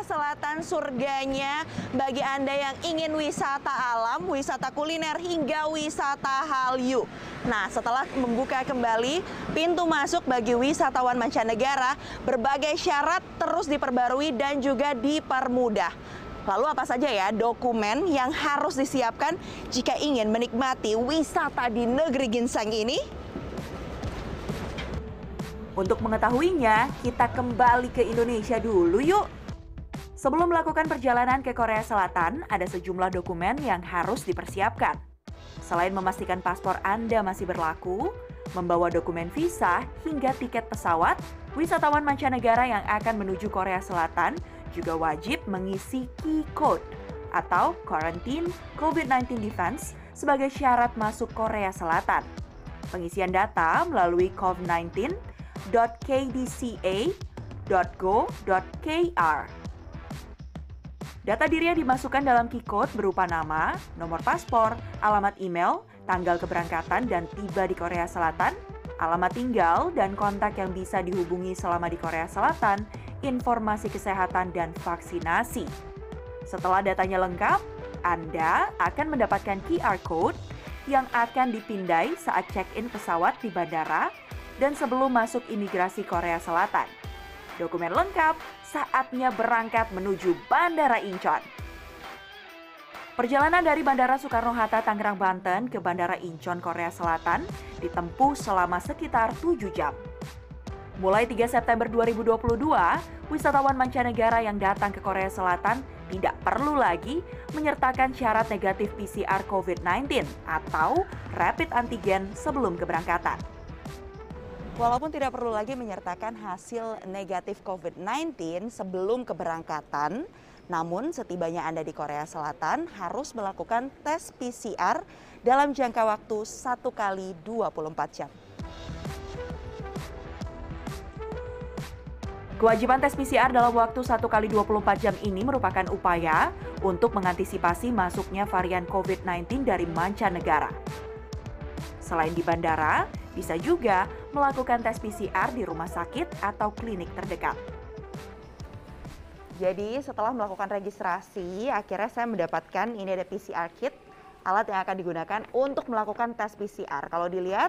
Selatan surganya bagi Anda yang ingin wisata alam, wisata kuliner hingga wisata Hallyu. Nah, setelah membuka kembali pintu masuk bagi wisatawan mancanegara, berbagai syarat terus diperbarui dan juga dipermudah. Lalu apa saja ya dokumen yang harus disiapkan jika ingin menikmati wisata di negeri ginseng ini? Untuk mengetahuinya, kita kembali ke Indonesia dulu yuk. Sebelum melakukan perjalanan ke Korea Selatan, ada sejumlah dokumen yang harus dipersiapkan. Selain memastikan paspor Anda masih berlaku, membawa dokumen visa hingga tiket pesawat, wisatawan mancanegara yang akan menuju Korea Selatan juga wajib mengisi key code atau Quarantine COVID-19 Defense sebagai syarat masuk Korea Selatan. Pengisian data melalui COVID-19 www.kdca.go.kr. Data diri yang dimasukkan dalam key-code berupa nama, nomor paspor, alamat email, tanggal keberangkatan dan tiba di Korea Selatan, alamat tinggal dan kontak yang bisa dihubungi selama di Korea Selatan, informasi kesehatan dan vaksinasi. Setelah datanya lengkap, Anda akan mendapatkan QR code yang akan dipindai saat check-in pesawat di bandara dan sebelum masuk imigrasi Korea Selatan. Dokumen lengkap, saatnya berangkat menuju Bandara Incheon. Perjalanan dari Bandara Soekarno-Hatta, Tangerang, Banten ke Bandara Incheon, Korea Selatan ditempuh selama sekitar 7 jam. Mulai 3 September 2022, wisatawan mancanegara yang datang ke Korea Selatan tidak perlu lagi menyertakan syarat negatif PCR COVID-19 atau rapid antigen sebelum keberangkatan. Walaupun tidak perlu lagi menyertakan hasil negatif COVID-19 sebelum keberangkatan, namun setibanya Anda di Korea Selatan harus melakukan tes PCR dalam jangka waktu 1 kali 24 jam. Kewajiban tes PCR dalam waktu 1 kali 24 jam ini merupakan upaya untuk mengantisipasi masuknya varian COVID-19 dari mancanegara. Selain di bandara, bisa juga melakukan tes PCR di rumah sakit atau klinik terdekat. Jadi setelah melakukan registrasi, akhirnya saya mendapatkan ini ada PCR kit, alat yang akan digunakan untuk melakukan tes PCR. Kalau dilihat,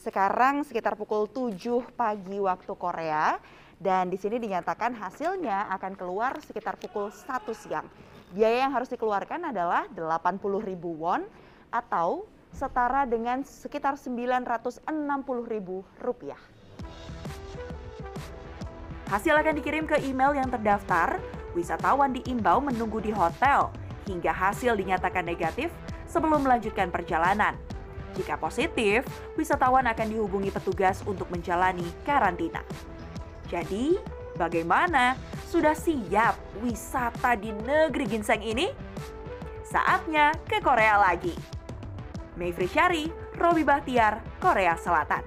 sekarang sekitar pukul 7 pagi waktu Korea, dan di sini dinyatakan hasilnya akan keluar sekitar pukul 1 siang. Biaya yang harus dikeluarkan adalah 80.000 won atau setara dengan sekitar Rp960.000. Hasil akan dikirim ke email yang terdaftar. Wisatawan diimbau menunggu di hotel hingga hasil dinyatakan negatif sebelum melanjutkan perjalanan. Jika positif, wisatawan akan dihubungi petugas untuk menjalani karantina. Jadi, bagaimana? Sudah siap wisata di negeri ginseng ini? Saatnya ke Korea lagi. Mayfri Syari, Robi Bahtiar, Korea Selatan.